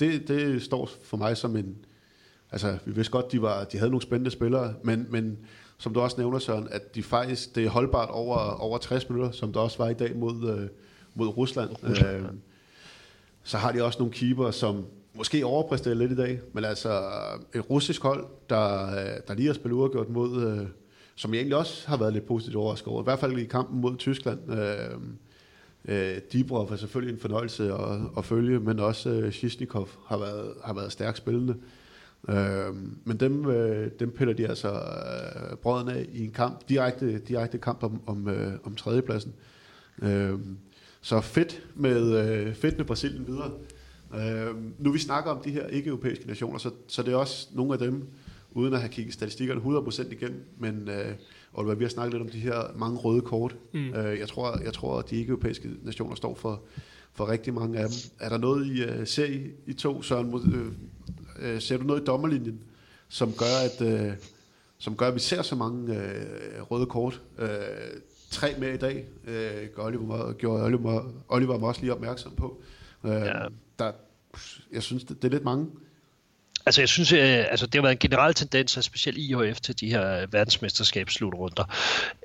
B: det, det står for mig som en... Altså, vi vidste godt, de, var, de havde nogle spændende spillere, men, men som du også nævner, Søren, at de faktisk, det er holdbart over, over 60 minutter, som der også var i dag mod, øh, mod Rusland. Rusland øh, så har de også nogle keeper, som måske overpræsterer lidt i dag, men altså et russisk hold, der, der lige har spillet uafgjort mod, øh, som jeg egentlig også har været lidt positivt overrasket over. I hvert fald i kampen mod Tyskland. Øh, øh, Dibrov er selvfølgelig en fornøjelse at, at følge, men også øh, Shishnikov har været, har været stærkt spillende. Øh, men dem, øh, dem piller de altså øh, brødene af i en kamp, direkte, direkte kamp om, om, øh, om tredjepladsen. Øh, så fedt med, øh, fedt med Brasilien videre. Øh, nu vi snakker om de her ikke-europæiske nationer, så, så det er også nogle af dem, uden at have kigget statistikkerne 100% igen, men øh, og vi har snakket lidt om de her mange røde kort. Mm. Øh, jeg, tror, jeg tror, at de ikke-europæiske nationer står for, for rigtig mange af dem. Er der noget, I uh, ser i, i to, Søren? Øh, øh, ser du noget i dommerlinjen, som gør, at, øh, som gør, at vi ser så mange øh, røde kort? Øh, tre med i dag, øh, Oliver, gjorde Oliver, Oliver mig også lige opmærksom på. Øh, ja. der, jeg synes, det, det er lidt mange.
D: Altså jeg synes, øh, altså, det har været en generel tendens, at specielt IHF til de her verdensmesterskabsslutrunder,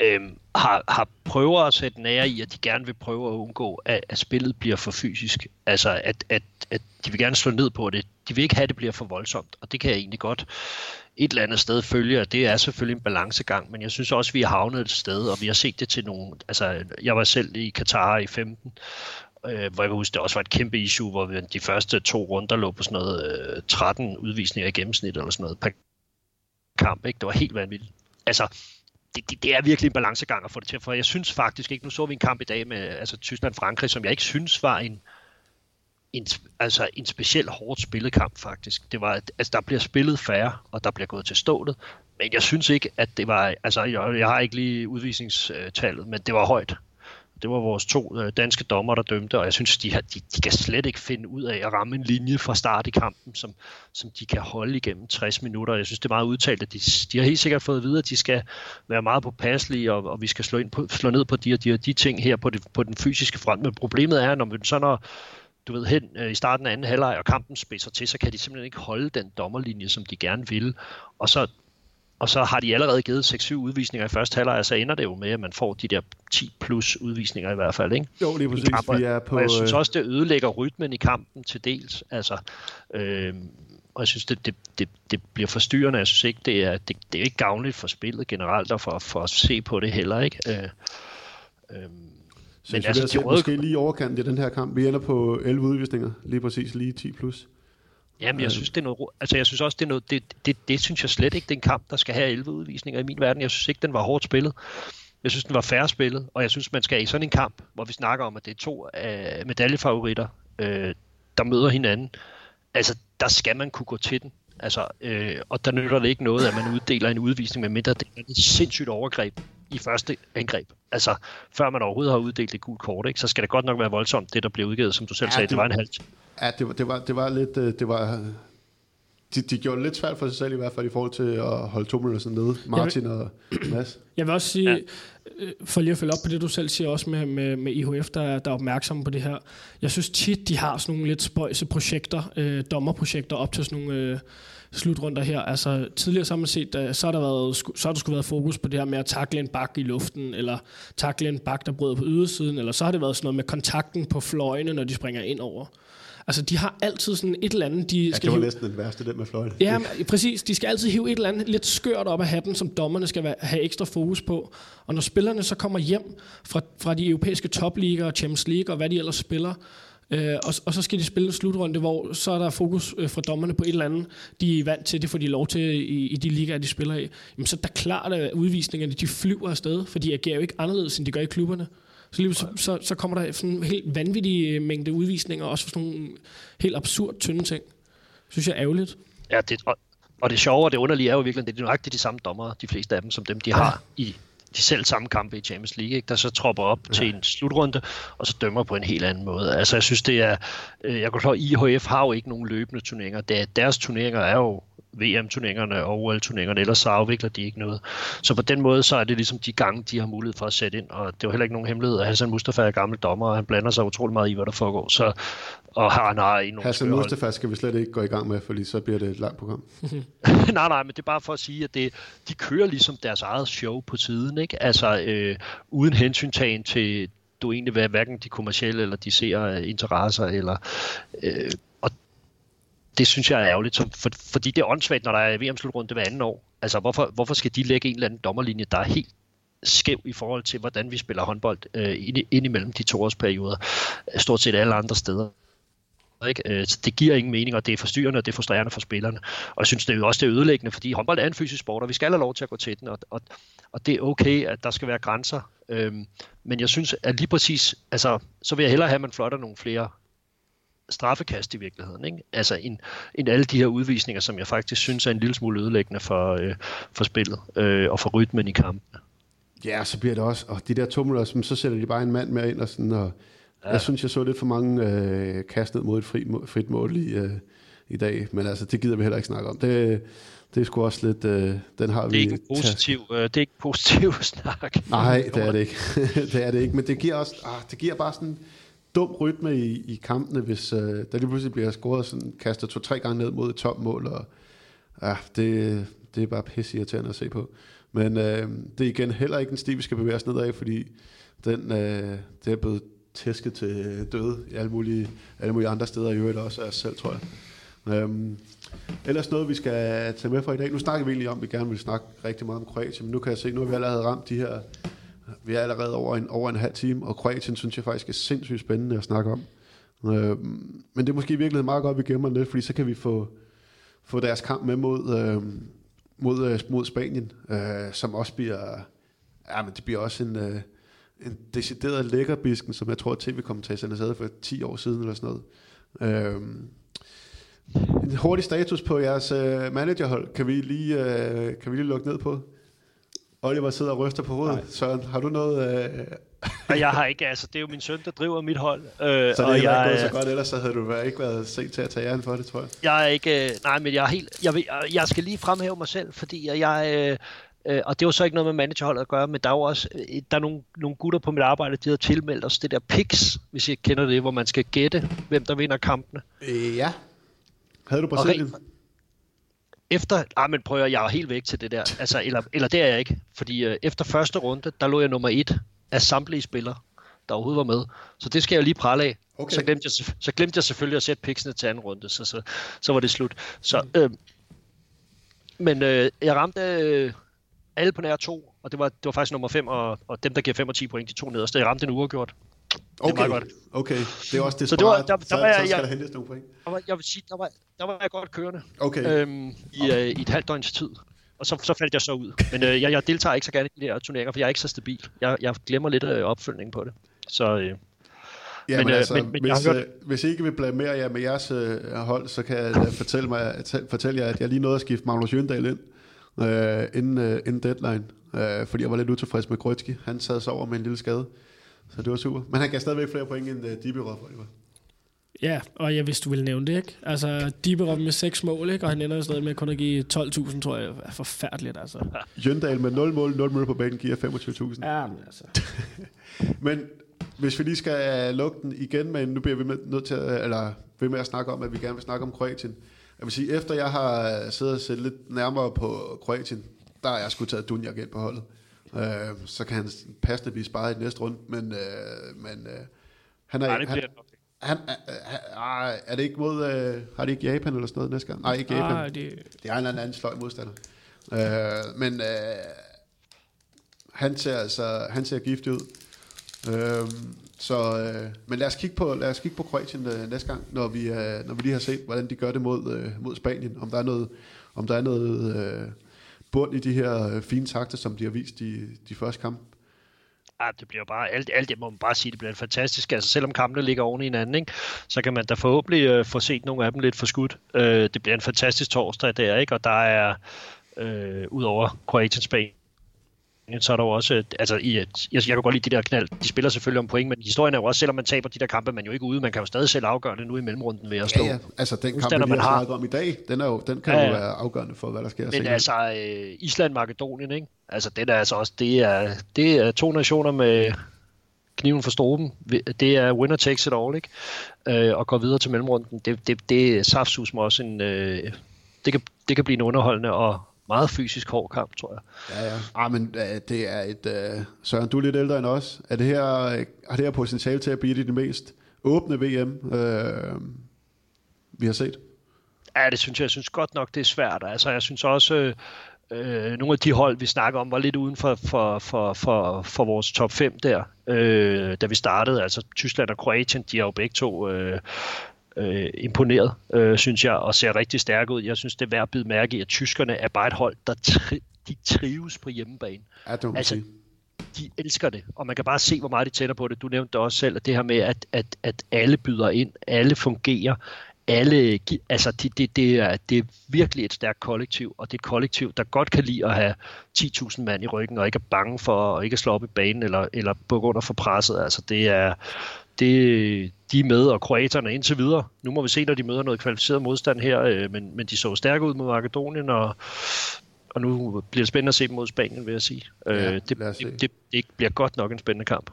D: øh, har, har prøver at sætte nære i, at de gerne vil prøve at undgå, at, at spillet bliver for fysisk. Altså at, at, at de vil gerne slå ned på det. De vil ikke have, at det bliver for voldsomt, og det kan jeg egentlig godt et eller andet sted følge, og det er selvfølgelig en balancegang, men jeg synes også, at vi har havnet et sted, og vi har set det til nogle, altså jeg var selv i Katar i 15, øh, hvor jeg kan huske, det også var et kæmpe issue, hvor vi de første to runder lå på sådan noget øh, 13 udvisninger i gennemsnit eller sådan noget per kamp. Ikke? Det var helt vanvittigt. Altså, det, det, det er virkelig en balancegang at få det til, for jeg synes faktisk ikke, nu så vi en kamp i dag med altså, Tyskland-Frankrig, som jeg ikke synes var en, en, altså en speciel hårdt spillet kamp faktisk. Det var, altså, der bliver spillet færre, og der bliver gået til stålet, men jeg synes ikke, at det var, altså jeg, jeg har ikke lige udvisningstallet, men det var højt. Det var vores to øh, danske dommer, der dømte, og jeg synes, de, har, de, de kan slet ikke finde ud af at ramme en linje fra start i kampen, som, som de kan holde igennem 60 minutter. Jeg synes, det er meget udtalt, at de, de har helt sikkert fået at vide, at de skal være meget påpasselige, og, og vi skal slå, ind på, slå ned på de og de, og de ting her på, det, på den fysiske front. Men problemet er, når vi så når du ved, hen øh, i starten af anden halvleg, og kampen spidser til, så kan de simpelthen ikke holde den dommerlinje, som de gerne vil. Og så og så har de allerede givet 6-7 udvisninger i første halvleg, og så ender det jo med, at man får de der 10 plus udvisninger i hvert fald. Ikke?
B: Jo, lige præcis.
D: Kamper.
B: Vi er på,
D: og jeg synes
B: øh,
D: også, det ødelægger rytmen i kampen til dels. Altså, øh, og jeg synes, det, det, det, det bliver forstyrrende. Jeg synes ikke, det er, det, det er ikke gavnligt for spillet generelt, og for, for at se på det heller. ikke. Øh, øh,
B: så men altså, det er måske lige overkant i den her kamp. Vi ender på 11 udvisninger, lige præcis lige 10 plus.
D: Jamen, jeg synes, det er noget, altså, jeg synes også, det er noget, det, det, det synes jeg slet ikke, det er en kamp, der skal have 11 udvisninger i min verden. Jeg synes ikke, den var hårdt spillet. Jeg synes, den var færre spillet, og jeg synes, man skal i sådan en kamp, hvor vi snakker om, at det er to uh, medaljefavoritter, øh, der møder hinanden. Altså, der skal man kunne gå til den. Altså, øh, og der nytter det ikke noget, at man uddeler en udvisning, med mindre det er et sindssygt overgreb i første angreb. Altså, før man overhovedet har uddelt et gult kort, ikke, så skal det godt nok være voldsomt, det der blev udgivet, som du selv ja, sagde, det, det var en halv.
B: Ja, det var, det var, det var lidt, øh, det var, de, de gjorde det lidt svært for sig selv i hvert fald i forhold til at holde to minutter nede, Martin vil, og Mads.
C: Jeg vil også sige, ja. Øh, for lige at følge op på det, du selv siger også med, med, med IHF, der, der er opmærksomme på det her. Jeg synes tit, de har sådan nogle lidt spøjse projekter, øh, dommerprojekter op til sådan nogle øh, slutrunder her. Altså tidligere så har man set, øh, så har der, været, så har der skulle været fokus på det her med at takle en bak i luften, eller takle en bak, der bryder på ydersiden, eller så har det været sådan noget med kontakten på fløjene, når de springer ind over. Altså, de har altid sådan et eller andet, de
B: ja,
C: skal
B: det var
C: hive...
B: næsten den værste, den med fløjt.
C: Ja, præcis. De skal altid hive et eller andet lidt skørt op af hatten, som dommerne skal have ekstra fokus på. Og når spillerne så kommer hjem fra, fra de europæiske topligaer og Champions League og hvad de ellers spiller, Øh, og, og så skal de spille en slutrunde, hvor så er der fokus øh, fra dommerne på et eller andet, de er vant til, det får de lov til i, i de ligaer, de spiller i. Jamen, så er der klart, at udvisningerne de flyver afsted, for de agerer jo ikke anderledes, end de gør i klubberne. Så, lige, så, så, så kommer der sådan en helt vanvittig øh, mængde udvisninger, også for sådan nogle helt absurd tynde ting. synes jeg er ærgerligt.
D: Ja, det, og, og det sjove og det underlige er jo virkelig, at det er nøjagtigt de samme dommer, de fleste af dem, som dem, de har i de selv samme kampe i Champions League, ikke? der så tropper op ja. til en slutrunde, og så dømmer på en helt anden måde. Altså jeg synes, det er, øh, jeg kan at IHF har jo ikke nogen løbende turneringer. Det, deres turneringer er jo VM-turneringerne og OL-turneringerne, ellers så afvikler de ikke noget. Så på den måde, så er det ligesom de gange, de har mulighed for at sætte ind, og det er jo heller ikke nogen hemmelighed, at Hassan Mustafa er gammel dommer, og han blander sig utrolig meget i, hvad der foregår. Så, og han har en
B: Hassan Mustafa skal vi slet ikke gå i gang med, fordi så bliver det et langt program.
D: nej, nej, men det er bare for at sige, at det, de kører ligesom deres eget show på siden, ikke? Altså øh, uden hensyntagen til du egentlig hvad hverken de kommercielle eller de ser interesser eller øh, det synes jeg er ærgerligt, som, for, fordi det er åndssvagt, når der er VM-slutrunde hver anden år. Altså, hvorfor, hvorfor skal de lægge en eller anden dommerlinje, der er helt skæv i forhold til, hvordan vi spiller håndbold øh, ind, ind imellem de to årsperioder, stort set alle andre steder. Ikke? Øh, så det giver ingen mening, og det er forstyrrende, og det er frustrerende for spillerne. Og jeg synes det er også, det er ødelæggende, fordi håndbold er en fysisk sport, og vi skal have lov til at gå til den, og, og, og det er okay, at der skal være grænser. Øhm, men jeg synes, at lige præcis, altså, så vil jeg hellere have, at man flotter nogle flere straffekast i virkeligheden. Ikke? Altså en, en alle de her udvisninger, som jeg faktisk synes er en lille smule ødelæggende for, øh, for spillet øh, og for rytmen i kampen.
B: Ja, så bliver det også, og de der to minutter, så sætter de bare en mand mere ind, og, sådan, og ja. jeg synes, jeg så lidt for mange øh, kast ned mod et fri, frit mål i, øh, i dag, men altså, det gider vi heller ikke snakke om. Det, det er sgu også lidt, øh, den har
D: det er
B: vi...
D: Ikke positiv, øh, det er ikke positiv snak.
B: Nej, det er det ikke. det er det ikke, men det giver også, ah, det giver bare sådan, dum rytme i, i kampene, hvis øh, der lige pludselig bliver scoret sådan, kastet to-tre gange ned mod et topmål, og ah, det, det er bare pisse irriterende at se på. Men øh, det er igen heller ikke en sti, vi skal bevæge os nedad, fordi den, øh, det er blevet tæsket til døde i alle mulige, alle mulige andre steder i øvrigt også af os selv, tror jeg. Øhm, ellers noget, vi skal tage med for i dag. Nu snakker vi egentlig om, at vi gerne vil snakke rigtig meget om Kroatien, men nu kan jeg se, nu har vi allerede ramt de her vi er allerede over en, over en halv time, og Kroatien synes jeg faktisk er sindssygt spændende at snakke om. Øh, men det er måske virkelig meget godt, at vi gemmer lidt, fordi så kan vi få, få deres kamp med mod, øh, mod, øh, mod Spanien, øh, som også bliver, ja, men det bliver også en, øh, en decideret lækkerbisken, som jeg tror, at tv-kommentatoren havde for 10 år siden eller sådan noget. Øh, en hurtig status på jeres øh, managerhold, kan vi, lige, øh, kan vi lige lukke ned på? Oliver sidder og ryster på hovedet. Nej. Søren, har du noget... Øh...
D: og jeg har ikke, altså det er jo min søn, der driver mit hold. Øh,
B: så det er
D: og
B: jeg, ikke gået så godt, ellers så havde du ikke været set til at tage æren for det, tror jeg.
D: Jeg er ikke, øh, nej, men jeg er helt, jeg, vil, jeg skal lige fremhæve mig selv, fordi jeg, jeg øh, og det var så ikke noget med managerholdet at gøre, men der er jo også øh, der er nogle, nogle gutter på mit arbejde, de har tilmeldt os det der picks, hvis I kender det, hvor man skal gætte, hvem der vinder kampene.
B: Øh, ja. Havde du Brasilien?
D: Efter, ah, men prøv at, jeg er helt væk til det der, altså, eller, eller det er jeg ikke, fordi øh, efter første runde, der lå jeg nummer et af samtlige spillere, der overhovedet var med. Så det skal jeg lige prale af. Okay. Så, glemte jeg, så glemte jeg selvfølgelig at sætte piksene til anden runde, så, så, så var det slut. Så, mm. øh, men øh, jeg ramte øh, alle på nær to, og det var, det var faktisk nummer 5, og, og dem, der giver 5 og 10 point, de to nederste. Jeg ramte en uafgjort.
B: Okay, det okay. Det er også det så det var, der, der var, så, jeg, så skal der hentes nogle point.
D: Der var, jeg vil sige, der var, der var jeg godt kørende
B: okay.
D: øhm, i, okay. øh, i et halvt døgns tid. Og så, så faldt jeg så ud. Men øh, jeg, jeg deltager ikke så gerne i de her turneringer, for jeg er ikke så stabil. Jeg, jeg glemmer lidt øh, opfølgning på det. Så, øh,
B: Ja, men, men, altså, men, men hvis, hørt... øh, hvis I ikke vil blamere jer med jeres øh, hold, så kan jeg fortælle, mig, fortælle jer, at jeg lige nåede at skifte Magnus Jøndal ind øh, inden, øh, inden deadline, øh, fordi jeg var lidt utilfreds med Grøtski. Han sad så over med en lille skade. Så det var super. Men han gav stadigvæk flere point end uh, Dibirov, Oliver.
C: Ja, og jeg vidste, du ville nævne det, ikke? Altså, Dibirov med seks mål, ikke? Og han ender jo stadig med kun at give 12.000, tror jeg, er forfærdeligt, altså.
B: Jøndal med 0 mål, 0 mål på banen, giver 25.000.
C: Ja, men altså.
B: men hvis vi lige skal lukke den igen, men nu bliver vi med, nødt til at, eller ved med at snakke om, at vi gerne vil snakke om Kroatien. Jeg vil sige, efter jeg har siddet og set lidt nærmere på Kroatien, der er jeg sgu taget Dunja igen på holdet. Øh, så kan han passende blive sparet i næste runde, men, øh, men øh, han er... Nej, det han, han, han, øh, er det ikke mod, øh, har det ikke Japan eller sådan noget næste gang? Nej, ikke Japan. Ah, det... det er en eller anden sløj modstander. Øh, men øh, han ser altså, han ser giftig ud. Øh, så, øh, men lad os kigge på, lad os kigge på Kroatien øh, næste gang, når vi, øh, når vi lige har set, hvordan de gør det mod, øh, mod Spanien. Om der er noget, om der er noget øh, bund i de her øh, fine takter, som de har vist i de første kampe?
D: Ja, det bliver bare, alt, alt det må man bare sige, det bliver fantastisk. Altså selvom kampene ligger oven i hinanden, ikke, så kan man da forhåbentlig øh, få set nogle af dem lidt forskudt. Øh, det bliver en fantastisk torsdag der, ikke? og der er, øh, ud over Kroatien, Spanien, så er der jo også, altså i, jeg, jeg kan godt lide de der knald, de spiller selvfølgelig om point, men historien er jo også, selvom man taber de der kampe, man jo ikke ude, man kan jo stadig selv afgøre det nu i mellemrunden ved at slå. Ja, ja.
B: altså den kamp, vi har snakket om i dag, den, er jo, den kan ja, ja. jo være afgørende for, hvad der sker.
D: Men senere. altså, øh, Island-Makedonien, ikke? Altså den er altså også, det er, det er to nationer med kniven for stroben. Det er winner takes it all, ikke? Øh, og går videre til mellemrunden. Det, det, det er saftsus også en, øh, det, kan, det kan blive en underholdende og, meget fysisk hård kamp, tror jeg.
B: Ja, ja. Ah, men uh, det er et... Uh, Søren, du er lidt ældre end os. Er det her, har det her potentiale til at blive det mest åbne VM, øh, vi har set?
D: Ja, det synes jeg. Jeg synes godt nok, det er svært. Altså, jeg synes også, øh, nogle af de hold, vi snakker om, var lidt uden for, for, for, for, for vores top 5 der, øh, da vi startede. Altså Tyskland og Kroatien, de har jo begge to øh, øh, imponeret, øh, synes jeg, og ser rigtig stærk ud. Jeg synes, det er værd at bide mærke i, at tyskerne er bare et hold, der tri- de trives på hjemmebane.
B: Ja, det altså, sige.
D: de elsker det, og man kan bare se, hvor meget de tænder på det. Du nævnte det også selv, at det her med, at, at, at alle byder ind, alle fungerer, alle, altså det, det, det, er, det er virkelig et stærkt kollektiv, og det er et kollektiv, der godt kan lide at have 10.000 mand i ryggen, og ikke er bange for at ikke at slå op i banen, eller, eller grund af for presset. Altså det er, det, de er med, og kroaterne indtil videre. Nu må vi se, når de møder noget kvalificeret modstand her, øh, men, men de så stærke ud mod Makedonien, og, og nu bliver det spændende at se dem mod Spanien, vil jeg sige. Øh, ja, det, det, det, det bliver godt nok en spændende kamp.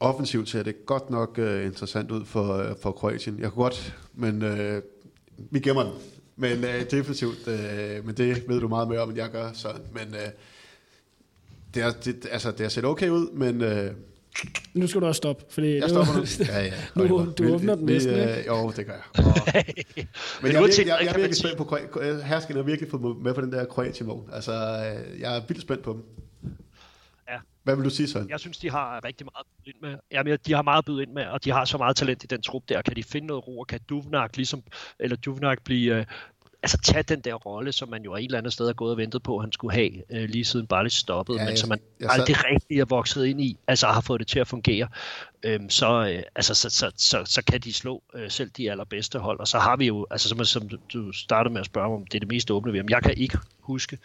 B: Offensivt ser det godt nok uh, interessant ud for, uh, for Kroatien. Jeg kunne godt, men uh, vi gemmer den. Men uh, defensivt, uh, men det ved du meget mere om, end jeg gør. Så, men uh, det, er, det, altså, det har set okay ud, men... Uh,
C: nu skal du også stoppe, fordi
B: jeg stopper nu. Ja, ja.
C: nu, du vi, åbner den næsten,
B: ikke? Øh, jo, det gør jeg. Oh. Men jeg, jeg, jeg, jeg er virkelig spændt på Hersken har virkelig fået med på den der Kroatien-vogn. Altså, øh, jeg er vildt spændt på dem.
D: Ja,
B: Hvad vil du sige, Søren?
D: Jeg synes, de har rigtig meget at byde ind med. Jamen, de har meget at byde ind med, og de har så meget talent i den trup der. Kan de finde noget ro, og kan Duvnak ligesom, eller Duvnak blive, øh, altså tage den der rolle, som man jo et eller andet sted har gået og ventet på, at han skulle have, øh, lige siden Barlis stoppede,
B: Ja,
D: men
B: jeg-
D: som man
B: jeg sad-
D: aldrig rigtig er vokset ind i, altså har fået det til at fungere, øhm, så, øh, altså, så, så, så, så kan de slå øh, selv de allerbedste hold, og så har vi jo, altså som, som du- startede med at spørge om, det er det mest åbne VM. Jeg kan ikke huske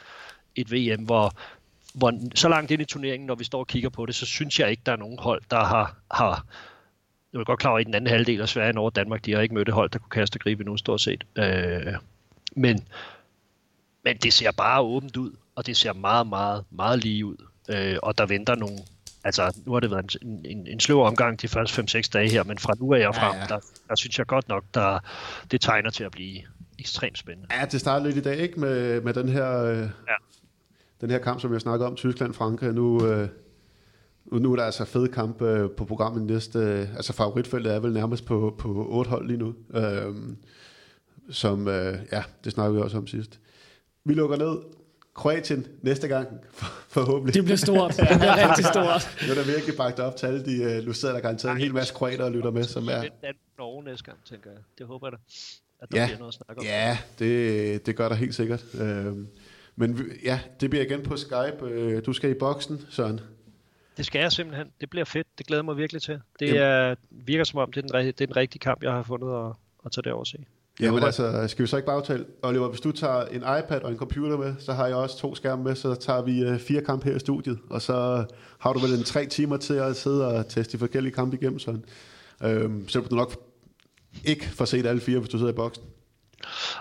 D: et VM, hvor, hvor så langt ind i turneringen, når vi står og kigger på det, så synes jeg ikke, der er nogen hold, der har, har jeg er godt klar over, at i den anden halvdel af Sverige, Norge og Danmark, de har ikke mødt et hold, der kunne kaste og gribe endnu stort set. Øh, men, men det ser bare åbent ud, og det ser meget, meget, meget lige ud. Øh, og der venter nogle, altså nu har det været en, en, en sløv omgang de første 5-6 dage her, men fra nu af og frem,
B: Ja,
D: ja. Der, der synes jeg godt nok, der, det tegner til at blive ekstremt spændende.
B: Ja, det startede lidt i dag, ikke? Med, med den her... Øh, ja. Den her kamp, som jeg snakker om, Tyskland-Frankrig. Nu, øh, nu- er der altså fede kamp øh, på programmet næste... Øh, altså favoritfeltet er vel nærmest på, på otte hold lige nu. Øh, som, øh, ja, det snakker vi også om sidst. Vi lukker ned. Kroatien næste gang, for, forhåbentlig.
C: Det bliver stort. Det bliver rigtig stort.
B: Nu er der virkelig bagt op til alle de... Øh, nu sidder der garanteret en hel masse kroater og lytter med, som er...
D: Lidt Danmark Norge næste gang, tænker jeg. Det håber jeg da. At der
B: Ja,
D: bliver noget at snakke om.
B: ja det, det gør der helt sikkert. Øhm, men vi- ja, det bliver igen på Skype. Øh, Du skal i boksen, Søren.
D: Det skal jeg simpelthen. Det bliver fedt. Det glæder jeg mig virkelig til. Det er, virker som om, det er, den, det er den rigtige kamp, jeg har fundet at, at tage det over se.
B: Jamen
D: håber-
B: altså, skal vi så ikke bare aftale? Oliver, hvis du tager en iPad og en computer med, så har jeg også to skærme med, så tager vi øh, fire kampe her i studiet. Og så har du vel en tre timer til at sidde og teste de forskellige kampe igennem, Søren. Øhm, så du nok ikke får set alle fire, hvis du sidder i boksen.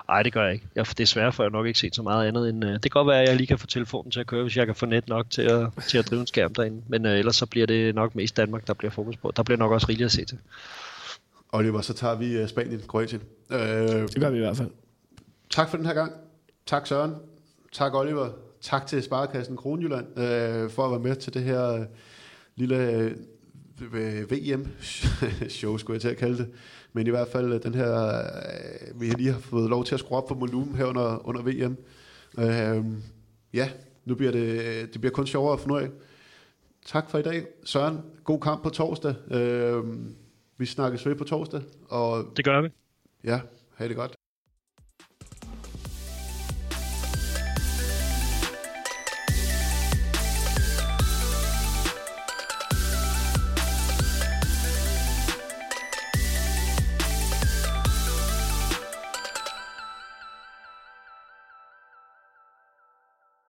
D: Nej, det gør jeg ikke. Jeg, desværre får jeg nok ikke set så meget andet end... Uh, det kan godt være, at jeg lige kan få telefonen til at køre, hvis jeg kan få net nok til at, til at drive en skærm derinde. Men uh, ellers så bliver det nok mest Danmark, der bliver fokus på. Der bliver nok også rigeligt at se til.
B: Oliver, så tager vi øh, Spanien, Kroatien. Øh,
C: Det gør vi i hvert fald.
B: Tak for den her gang. Tak Søren. Tak Oliver. Tak til Sparekassen Kronjylland øh, for at være med til det her øh, lille øh, VM-show, skulle jeg til at kalde det. Men i hvert fald øh, den her, øh, vi har lige har fået lov til at skrue op for volumen her under, under VM. Øh, ja, nu bliver det, det bliver kun sjovere at finde ud af. Tak for i dag. Søren, god kamp på torsdag. Øh, vi snakkes ved på torsdag, og
D: Det gør vi.
B: ja, have det godt.